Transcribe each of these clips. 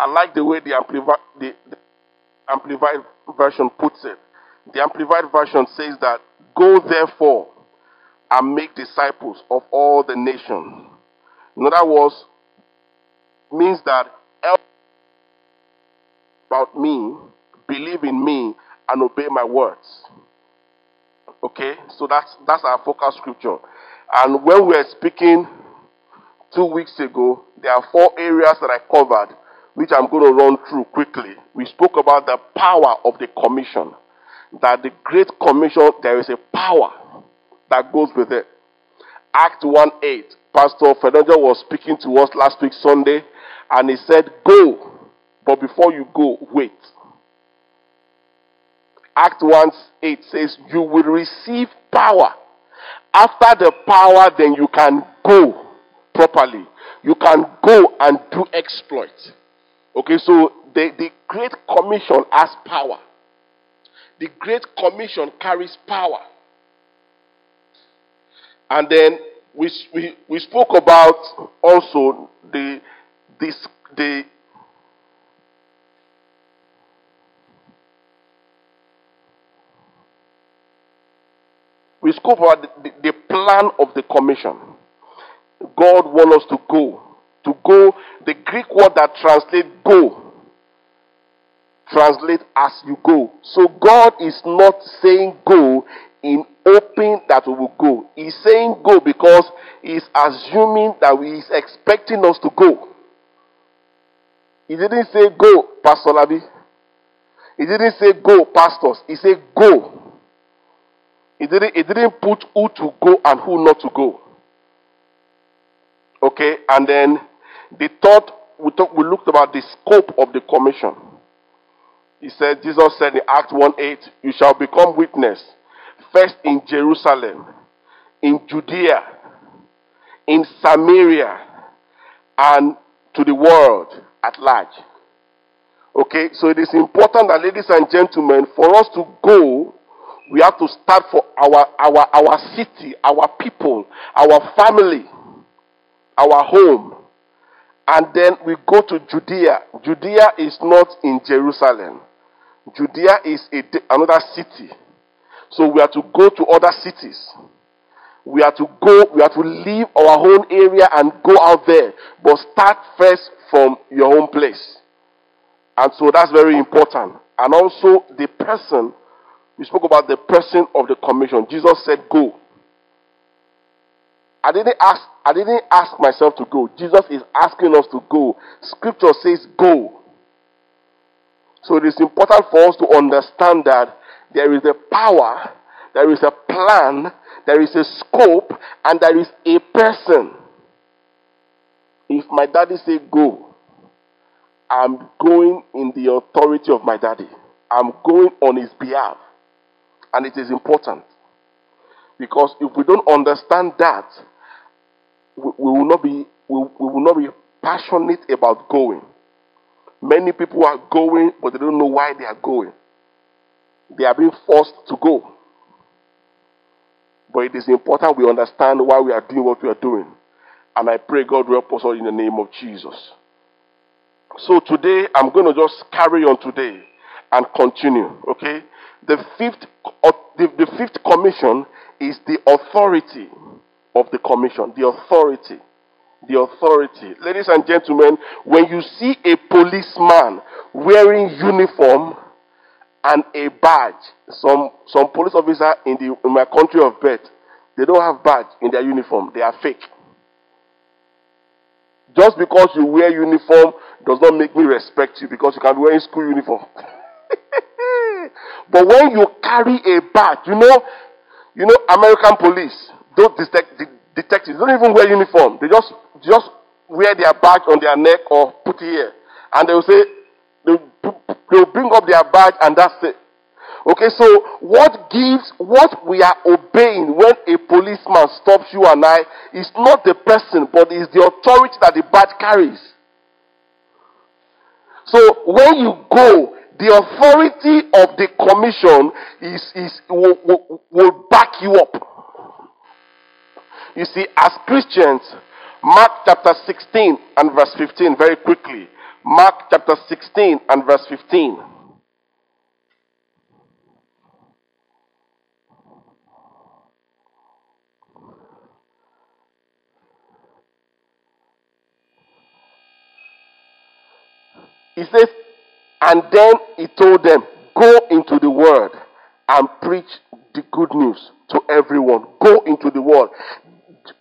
I like the way the amplified, the, the amplified version puts it. The amplified version says that, Go therefore and make disciples of all the nations. In other words, means that about me, believe in me, and obey my words. Okay, so that's that's our focus scripture. And when we were speaking two weeks ago, there are four areas that I covered, which I'm going to run through quickly. We spoke about the power of the commission. That the Great Commission, there is a power that goes with it. Act 1 8. Pastor Fernando was speaking to us last week, Sunday, and he said, Go, but before you go, wait. Act 1 8 says, You will receive power. After the power, then you can go properly. You can go and do exploits. Okay, so the, the Great Commission has power. The Great Commission carries power. And then we, we, we spoke about also the, this, the we spoke about the, the, the plan of the commission. God wants us to go. To go, the Greek word that translates go, translate as you go. So God is not saying go in hoping that we will go. He's saying go because he's assuming that he is expecting us to go. He didn't say go, Pastor Labi. He didn't say go, pastors. He said go. He didn't, he didn't put who to go and who not to go. Okay, and then the third, we, talk, we looked about the scope of the commission. He said, Jesus said in Act 1 8, You shall become witness first in Jerusalem, in Judea, in Samaria, and to the world at large. Okay, so it is important that, ladies and gentlemen, for us to go, we have to start for our, our, our city, our people, our family, our home. And then we go to Judea. Judea is not in Jerusalem. Judea is a, another city. So we are to go to other cities. We are to go, we are to leave our own area and go out there. But start first from your own place. And so that's very important. And also the person, we spoke about the person of the commission. Jesus said, Go. I didn't ask I didn't ask myself to go. Jesus is asking us to go. Scripture says go. So it is important for us to understand that there is a power, there is a plan, there is a scope, and there is a person. If my daddy say go, I'm going in the authority of my daddy. I'm going on his behalf. And it is important. Because if we don't understand that, we, we will not be we, we will not be passionate about going. Many people are going, but they don't know why they are going. They are being forced to go. But it is important we understand why we are doing what we are doing. And I pray God will help us all in the name of Jesus. So today, I'm going to just carry on today and continue. Okay? The fifth, uh, the, the fifth commission is the authority of the commission. The authority. The authority. Ladies and gentlemen, when you see a policeman wearing uniform and a badge, some, some police officer in, the, in my country of birth, they don't have badge in their uniform. They are fake. Just because you wear uniform does not make me respect you because you can be wearing school uniform. but when you carry a badge, you know, you know, American police, those detect, detectives don't even wear uniform. They just just wear their badge on their neck or put it here, and they will say they will bring up their badge and that's it. Okay, so what gives, what we are obeying when a policeman stops you and I is not the person, but is the authority that the badge carries. So when you go, the authority of the commission is, is will, will, will back you up. You see, as Christians, Mark chapter 16 and verse 15, very quickly. Mark chapter 16 and verse 15. He says, and then he told them, Go into the world and preach the good news to everyone. Go into the world.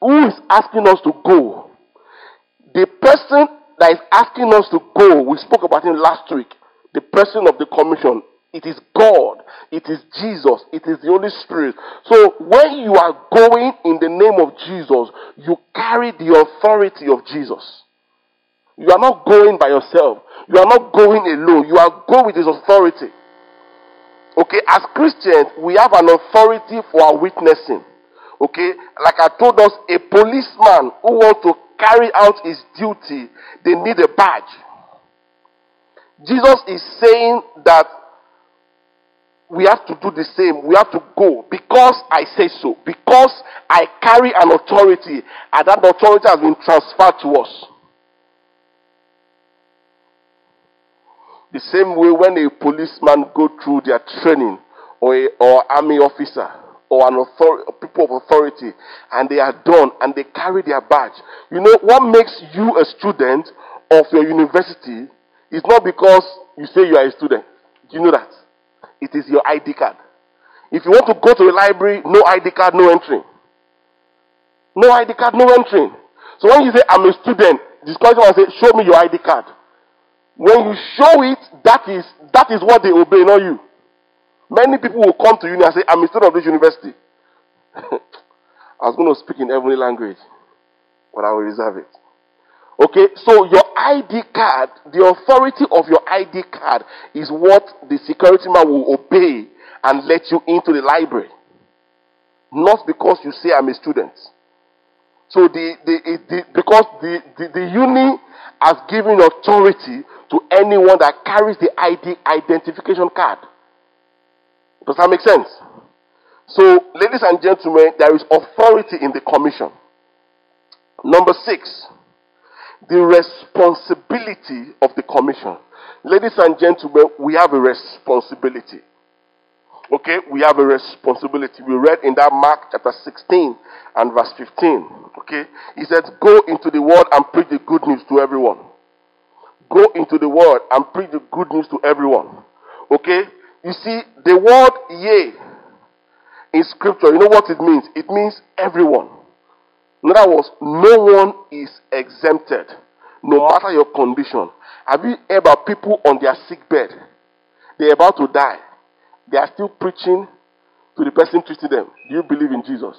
Who is asking us to go? The person that is asking us to go, we spoke about him last week. The person of the commission. It is God. It is Jesus. It is the Holy Spirit. So when you are going in the name of Jesus, you carry the authority of Jesus. You are not going by yourself. You are not going alone. You are going with His authority. Okay, as Christians, we have an authority for our witnessing. Okay, like I told us, a policeman who wants to carry out his duty, they need a badge. Jesus is saying that we have to do the same. We have to go because I say so. Because I carry an authority, and that authority has been transferred to us. The same way when a policeman go through their training or or army officer or an authority, people of authority and they are done and they carry their badge. You know what makes you a student of your university is not because you say you are a student. Do you know that? It is your ID card. If you want to go to a library, no ID card, no entry. No ID card, no entry. So when you say I'm a student, this question will say, show me your ID card. When you show it, that is that is what they obey, not you. Many people will come to you and say, I'm a student of this university. I was going to speak in heavenly language, but I will reserve it. Okay, so your ID card, the authority of your ID card is what the security man will obey and let you into the library. Not because you say I'm a student. So the, the, the because the, the, the uni has given authority to anyone that carries the ID identification card. Does that make sense? So, ladies and gentlemen, there is authority in the commission. Number six, the responsibility of the commission. Ladies and gentlemen, we have a responsibility. Okay, we have a responsibility. We read in that Mark chapter 16 and verse 15. Okay, he said, Go into the world and preach the good news to everyone. Go into the world and preach the good news to everyone. Okay, you see, the word yea in scripture, you know what it means? It means everyone. In other words, no one is exempted, no matter your condition. Have you heard about people on their sick bed? They're about to die. They are still preaching to the person treating them. Do you believe in Jesus?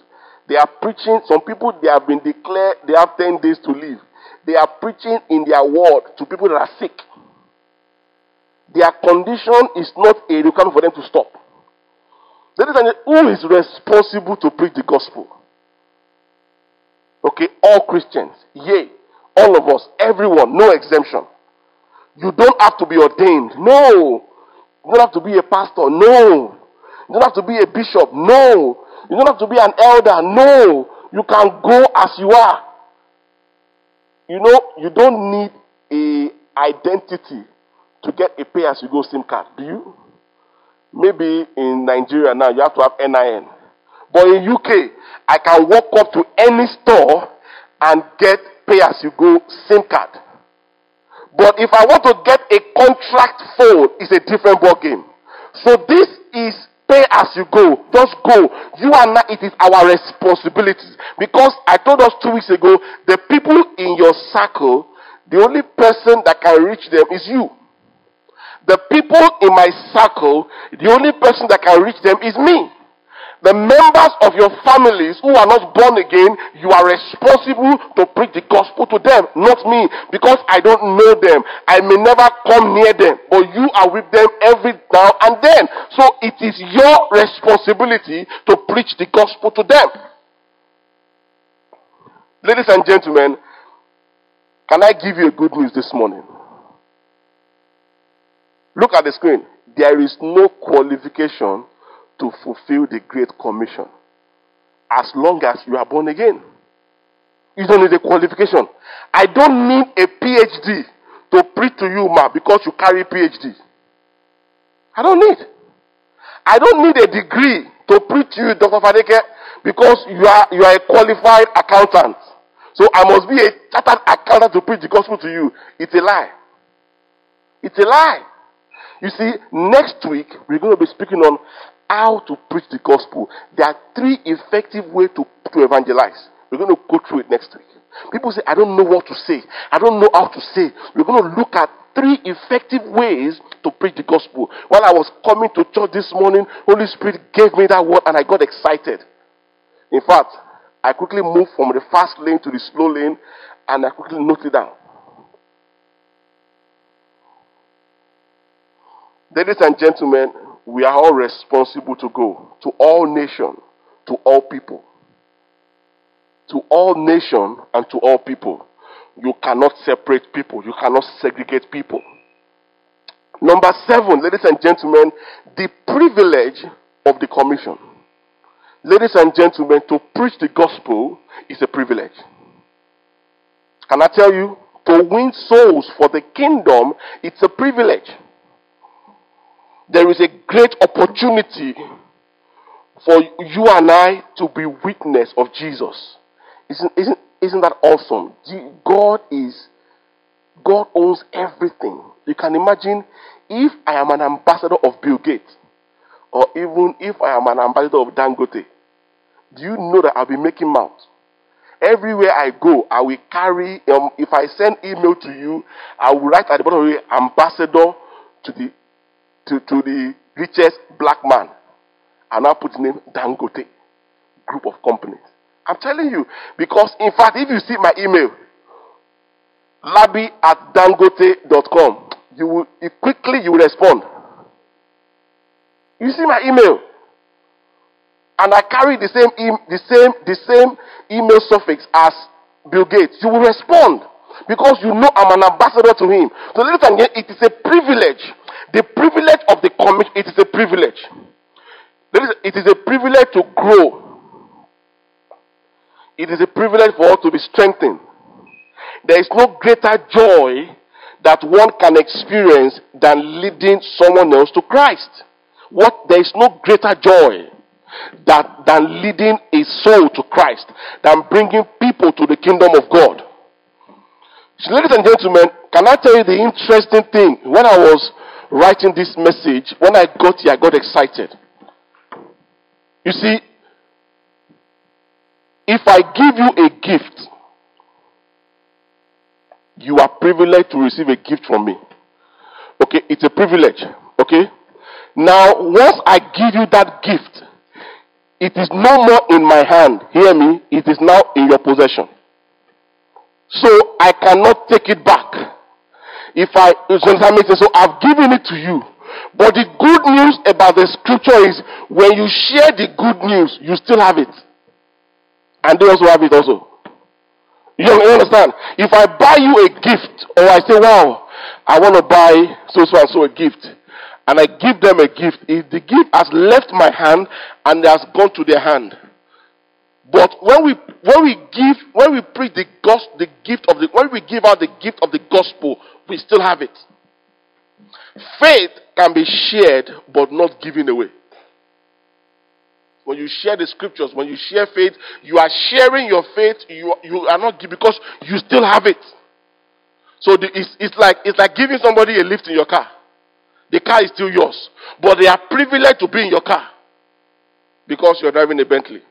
They are preaching. Some people they have been declared they have 10 days to live. They are preaching in their word to people that are sick. Their condition is not a requirement for them to stop. Ladies and who is responsible to preach the gospel? Okay, all Christians. Yea, all of us, everyone, no exemption. You don't have to be ordained. No. You don't have to be a pastor. No. You don't have to be a bishop. No. You don't have to be an elder. No. You can go as you are. You know, you don't need a identity to get a pay as you go SIM card, do you? Maybe in Nigeria now you have to have NIN. But in UK, I can walk up to any store and get pay as you go SIM card. But if I want to get a contract phone, it's a different ball game. So this is pay as you go. Just go. You and I, it is our responsibility. Because I told us two weeks ago, the people in your circle, the only person that can reach them is you. The people in my circle, the only person that can reach them is me. The members of your families who are not born again, you are responsible to preach the gospel to them, not me, because I don't know them. I may never come near them, but you are with them every now and then. So it is your responsibility to preach the gospel to them. Ladies and gentlemen, can I give you a good news this morning? Look at the screen. There is no qualification to fulfill the Great Commission as long as you are born again. You don't need a qualification. I don't need a PhD to preach to you, ma, because you carry PhD. I don't need. I don't need a degree to preach to you, Dr. Fadeke, because you are you are a qualified accountant. So I must be a chartered accountant to preach the gospel to you. It's a lie. It's a lie. You see, next week we're going to be speaking on how to preach the gospel. There are three effective ways to, to evangelize. We're going to go through it next week. People say, I don't know what to say. I don't know how to say. We're going to look at three effective ways to preach the gospel. While I was coming to church this morning, Holy Spirit gave me that word and I got excited. In fact, I quickly moved from the fast lane to the slow lane and I quickly noted it down. Ladies and gentlemen, we are all responsible to go to all nations, to all people. To all nations and to all people. You cannot separate people, you cannot segregate people. Number seven, ladies and gentlemen, the privilege of the commission. Ladies and gentlemen, to preach the gospel is a privilege. Can I tell you? To win souls for the kingdom, it's a privilege. There is a great opportunity for you and I to be witness of Jesus. Isn't, isn't, isn't that awesome? God is, God owns everything. You can imagine if I am an ambassador of Bill Gates, or even if I am an ambassador of Dangote, do you know that I'll be making mouth? Everywhere I go, I will carry, um, if I send email to you, I will write at the bottom of it, ambassador to the, to, to the richest black man. And I'll put the name Dangote, group of companies. I'm telling you, because in fact, if you see my email, labi at dangote.com, you will you quickly you will respond. You see my email, and I carry the same the same the same email suffix as Bill Gates. You will respond because you know I'm an ambassador to him. So ladies and gentlemen, it is a privilege. The privilege of the commission. It is a privilege. It is a privilege to grow. It is a privilege for us to be strengthened. There is no greater joy that one can experience than leading someone else to Christ. What there is no greater joy that than leading a soul to Christ, than bringing people to the kingdom of God. So, ladies and gentlemen, can I tell you the interesting thing? When I was writing this message, when I got here, I got excited. You see, if I give you a gift, you are privileged to receive a gift from me. Okay, it's a privilege. Okay? Now, once I give you that gift, it is no more in my hand. Hear me? It is now in your possession. So I cannot take it back. If I, so I've given it to you. But the good news about the scripture is when you share the good news, you still have it. And they also have it also. You understand? If I buy you a gift, or I say, wow, I want to buy so so and so a gift, and I give them a gift, if the gift has left my hand and has gone to their hand. But when we when we give when we preach the gospel, the gift of the when we give out the gift of the gospel, we still have it. Faith can be shared but not given away. When you share the scriptures, when you share faith, you are sharing your faith. You, you are not giving because you still have it. So the, it's, it's like it's like giving somebody a lift in your car. The car is still yours, but they are privileged to be in your car because you're driving a Bentley.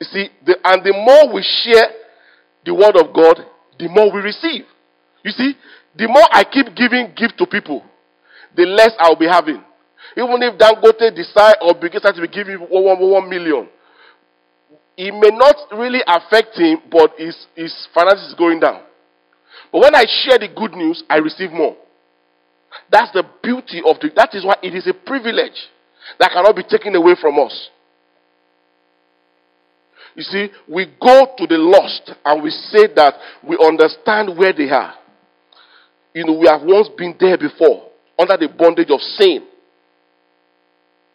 You see, the, and the more we share the word of God, the more we receive. You see, the more I keep giving gift to people, the less I'll be having. Even if Dangote decide or begin to be giving one, one, one million, it may not really affect him, but his, his finances is going down. But when I share the good news, I receive more. That's the beauty of the. That is why it is a privilege that cannot be taken away from us. You see, we go to the lost and we say that we understand where they are. You know, we have once been there before under the bondage of sin.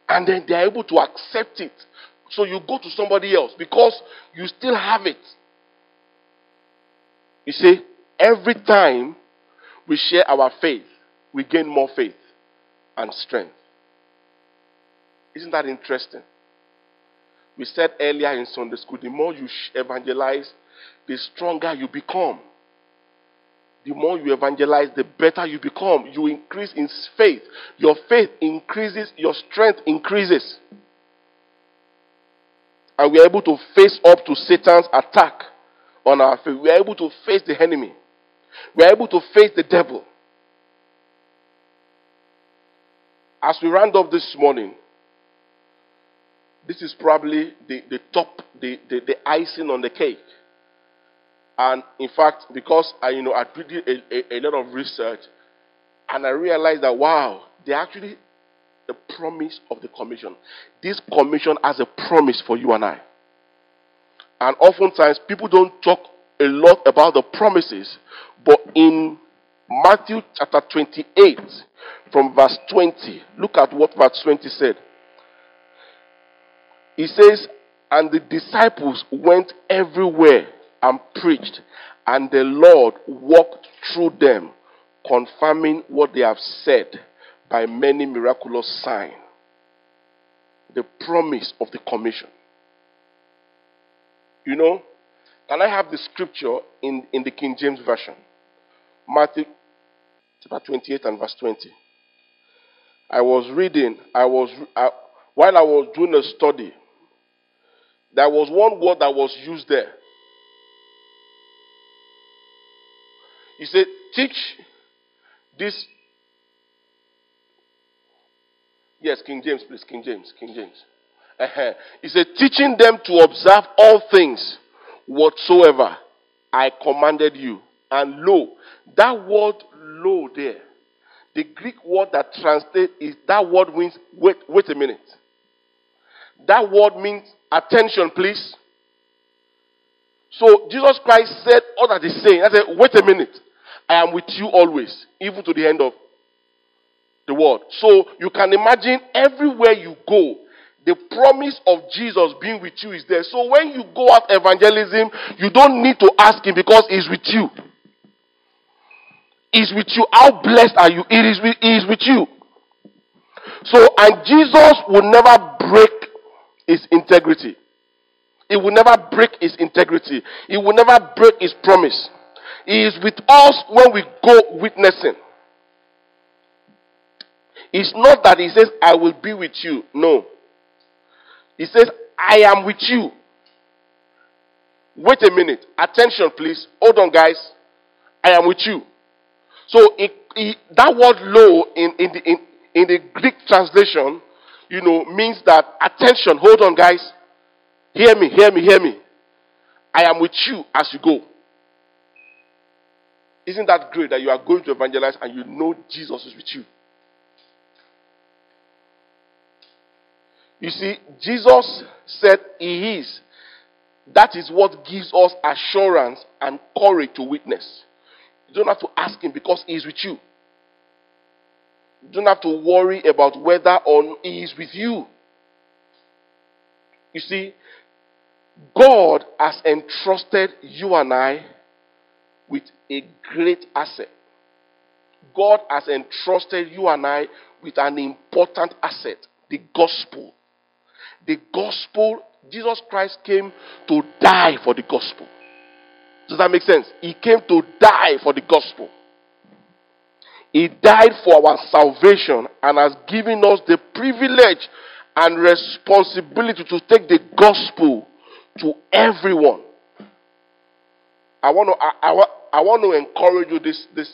And then they are able to accept it. So you go to somebody else because you still have it. You see, every time we share our faith, we gain more faith and strength. Isn't that interesting? We said earlier in Sunday school the more you evangelize, the stronger you become. The more you evangelize, the better you become. You increase in faith. Your faith increases, your strength increases. And we are able to face up to Satan's attack on our faith. We are able to face the enemy. We are able to face the devil. As we round up this morning, this is probably the, the top, the, the, the icing on the cake. And in fact, because I, you know, I did a, a, a lot of research, and I realized that wow, they actually the promise of the commission. This commission has a promise for you and I. And oftentimes people don't talk a lot about the promises, but in Matthew chapter 28, from verse 20, look at what verse 20 said. He says, And the disciples went everywhere and preached, and the Lord walked through them, confirming what they have said by many miraculous signs. The promise of the commission. You know, can I have the scripture in, in the King James Version? Matthew chapter 28 and verse 20. I was reading, I was, I, while I was doing a study, there was one word that was used there. He said, Teach this. Yes, King James, please. King James. King James. Uh-huh. He said, Teaching them to observe all things whatsoever I commanded you. And lo, that word lo there, the Greek word that translates is that word means wait, wait a minute. That word means attention, please. So Jesus Christ said all that he's saying. I said, wait a minute. I am with you always, even to the end of the world. So you can imagine everywhere you go, the promise of Jesus being with you is there. So when you go out evangelism, you don't need to ask him because he's with you. He's with you. How blessed are you? It is with, he is with you. So, and Jesus will never break his integrity. He will never break his integrity. He will never break his promise. He is with us when we go witnessing. It's not that he says, I will be with you. No. He says, I am with you. Wait a minute. Attention, please. Hold on, guys. I am with you. So that word "lo" in, in, the, in, in the Greek translation, you know, means that attention, hold on, guys. Hear me, hear me, hear me. I am with you as you go. Isn't that great that you are going to evangelize and you know Jesus is with you? You see, Jesus said He is. That is what gives us assurance and courage to witness. You don't have to ask Him because He is with you. You don't have to worry about whether or He is with you. You see, God has entrusted you and I with a great asset. God has entrusted you and I with an important asset the gospel. The gospel, Jesus Christ came to die for the gospel. Does that make sense? He came to die for the gospel. He died for our salvation and has given us the privilege and responsibility to take the gospel to everyone. I want to, I, I, I want to encourage you this, this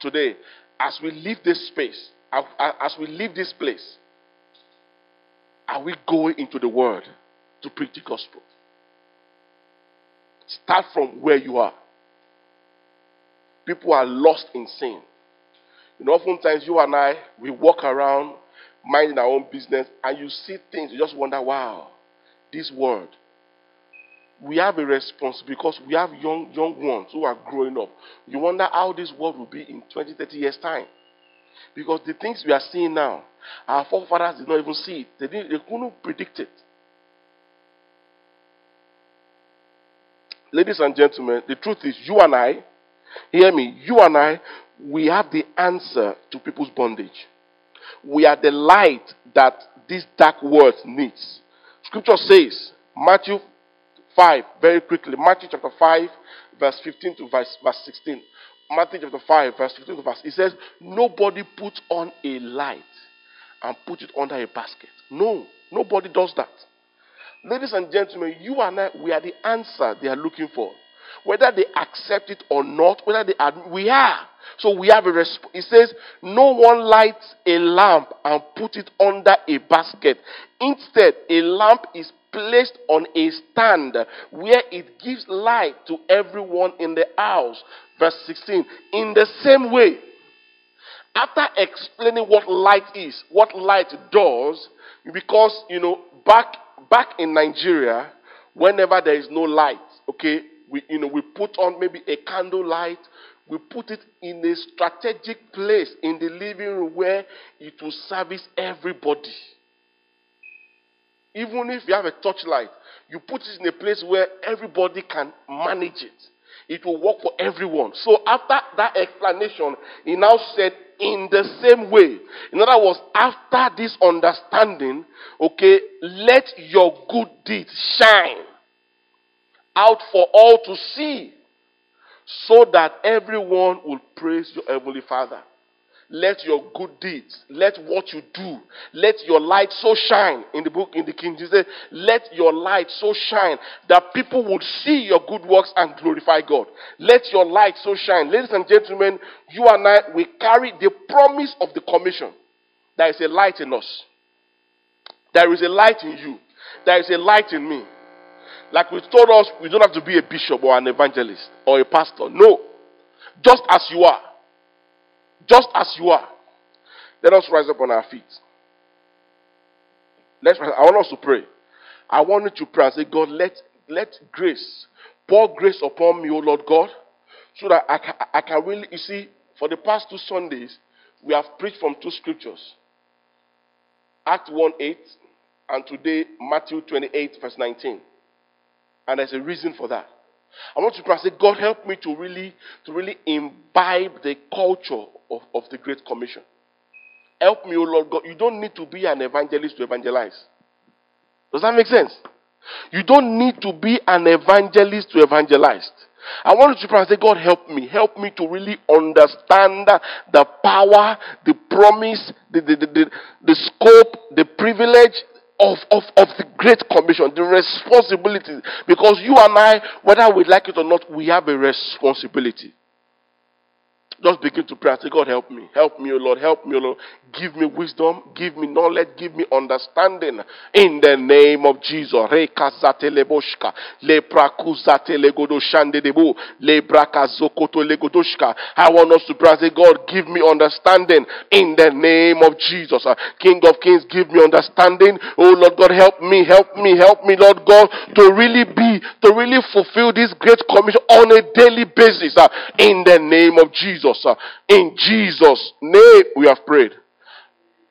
today as we leave this space, as we leave this place. Are we going into the world to preach the gospel? Start from where you are. People are lost in sin. You know, oftentimes you and I, we walk around minding our own business and you see things, you just wonder, wow, this world. We have a response because we have young, young ones who are growing up. You wonder how this world will be in 20, 30 years' time. Because the things we are seeing now, our forefathers did not even see it. They, didn't, they couldn't predict it. Ladies and gentlemen, the truth is, you and I, Hear me. You and I, we have the answer to people's bondage. We are the light that this dark world needs. Scripture says, Matthew 5, very quickly, Matthew chapter 5, verse 15 to verse, verse 16. Matthew chapter 5, verse 15 to verse. It says, Nobody puts on a light and put it under a basket. No, nobody does that. Ladies and gentlemen, you and I, we are the answer they are looking for. Whether they accept it or not, whether they are, we are. So we have a resp- It says, no one lights a lamp and put it under a basket. Instead, a lamp is placed on a stand where it gives light to everyone in the house. Verse 16. In the same way, after explaining what light is, what light does, because you know, back back in Nigeria, whenever there is no light, okay, we you know we put on maybe a candle light, we put it in a strategic place in the living room where it will service everybody. Even if you have a torchlight, you put it in a place where everybody can manage it. It will work for everyone. So after that explanation, he now said, in the same way. In other words, after this understanding, okay, let your good deeds shine out for all to see so that everyone will praise your heavenly Father. Let your good deeds, let what you do, let your light so shine. In the book, in the King Jesus, let your light so shine that people would see your good works and glorify God. Let your light so shine. Ladies and gentlemen, you and I, we carry the promise of the commission. There is a light in us. There is a light in you. There is a light in me. Like we told us, we don't have to be a bishop or an evangelist or a pastor. No. Just as you are just as you are. Let us rise up on our feet. Let's, I want us to pray. I want you to pray and say, God, let, let grace, pour grace upon me, O Lord God, so that I can, I can really, you see, for the past two Sundays, we have preached from two scriptures Act 1 8, and today Matthew 28, verse 19. And there's a reason for that. I want to pray and say, God, help me to really, to really imbibe the culture of, of the Great Commission. Help me, O Lord God. You don't need to be an evangelist to evangelize. Does that make sense? You don't need to be an evangelist to evangelize. I want you to pray and say, God, help me. Help me to really understand the power, the promise, the, the, the, the, the scope, the privilege, of, of, of the Great Commission, the responsibility. Because you and I, whether we like it or not, we have a responsibility. Just begin to pray and say, God, help me. Help me, O Lord. Help me, O Lord. Give me wisdom. Give me knowledge. Give me understanding. In the name of Jesus. I want us to pray and say, God, give me understanding. In the name of Jesus. Uh, King of kings, give me understanding. Oh Lord God, help me. Help me. Help me, Lord God, to really be, to really fulfill this great commission on a daily basis. Uh, in the name of Jesus. Jesus. In Jesus' name, we have prayed.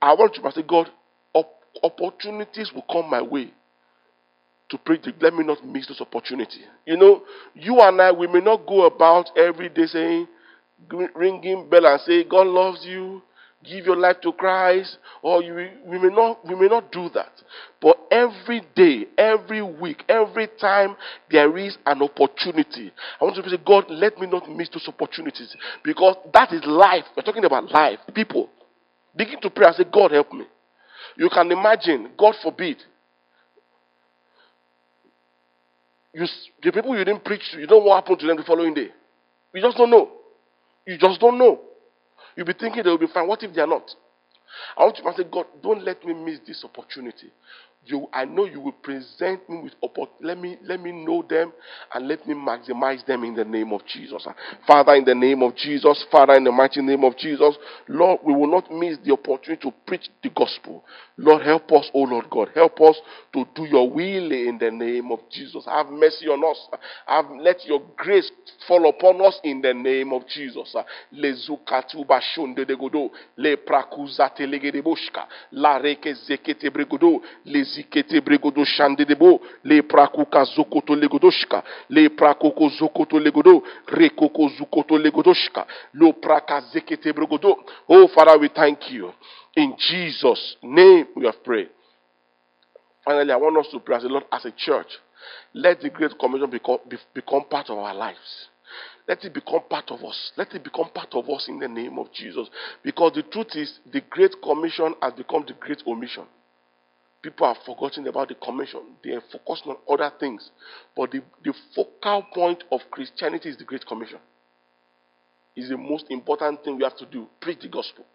I want you to say, God, opportunities will come my way to preach. Let me not miss this opportunity. You know, you and I, we may not go about every day saying, ringing bell and say, God loves you give your life to Christ, or you, we, may not, we may not do that. But every day, every week, every time there is an opportunity, I want to say, God, let me not miss those opportunities. Because that is life. We're talking about life. People, begin to pray and say, God, help me. You can imagine, God forbid, you, the people you didn't preach to, you don't know what happened to them the following day. You just don't know. You just don't know. You'll be thinking they will be fine. What if they are not? I want you to say, God, don't let me miss this opportunity you, I know you will present me with opportunity. Let me, let me know them and let me maximize them in the name of Jesus. Father, in the name of Jesus, Father, in the mighty name of Jesus, Lord, we will not miss the opportunity to preach the gospel. Lord, help us, oh Lord God. Help us to do your will in the name of Jesus. Have mercy on us. Have, let your grace fall upon us in the name of Jesus. Le Ezikete bregodo. Le prakoko zokoto legodo. Rekoko zukoto legodoshka. Lo praka zekete bregodo. Oh, Father, we thank you. In Jesus' name we have prayed. Finally, I want us to pray as a Lord, as a church. Let the Great Commission become, be, become part of our lives. Let it become part of us. Let it become part of us in the name of Jesus. Because the truth is, the Great Commission has become the Great Omission. People have forgotten about the commission. They are focused on other things. But the, the focal point of Christianity is the Great Commission. Is the most important thing we have to do. Preach the gospel.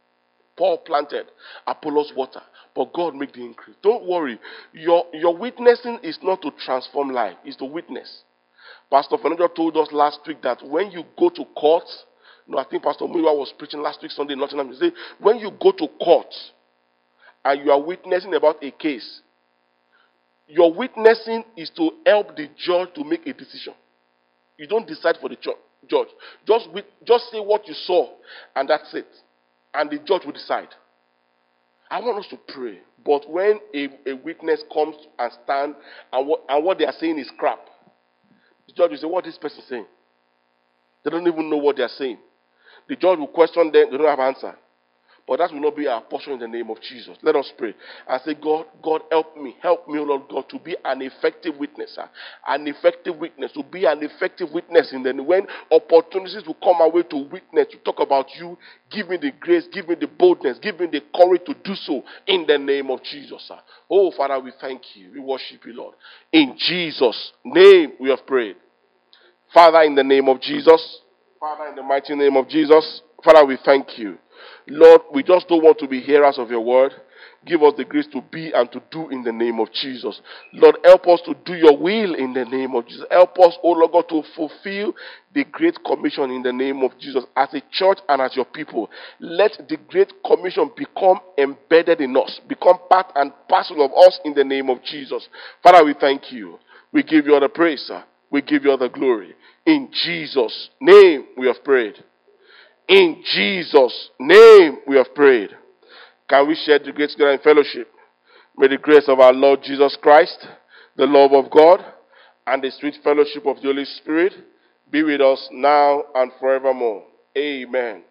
Paul planted, Apollos water, but God make the increase. Don't worry. Your, your witnessing is not to transform life, it's to witness. Pastor Fernando told us last week that when you go to court, no, I think Pastor Muyiwa was preaching last week Sunday in Nottingham. He said, when you go to court and you are witnessing about a case, your witnessing is to help the judge to make a decision. You don't decide for the judge. Just, just say what you saw, and that's it. And the judge will decide. I want us to pray. But when a, a witness comes and stands, and what, and what they are saying is crap, the judge will say, What is this person saying? They don't even know what they are saying. The judge will question them, they don't have answer. But that will not be our portion in the name of Jesus. Let us pray and say, God, God, help me, help me, Lord God, to be an effective witness, an effective witness, to be an effective witness. In the when opportunities will come our way to witness, to talk about you, give me the grace, give me the boldness, give me the courage to do so in the name of Jesus. Sir. Oh, Father, we thank you, we worship you, Lord. In Jesus' name, we have prayed. Father, in the name of Jesus, Father, in the mighty name of Jesus, Father, we thank you. Lord, we just don't want to be hearers of your word. Give us the grace to be and to do in the name of Jesus. Lord, help us to do your will in the name of Jesus. Help us, oh Lord God, to fulfill the Great Commission in the name of Jesus as a church and as your people. Let the Great Commission become embedded in us, become part and parcel of us in the name of Jesus. Father, we thank you. We give you all the praise, sir. We give you all the glory. In Jesus' name we have prayed. In Jesus' name we have prayed. Can we share the grace together in fellowship? May the grace of our Lord Jesus Christ, the love of God, and the sweet fellowship of the Holy Spirit be with us now and forevermore. Amen.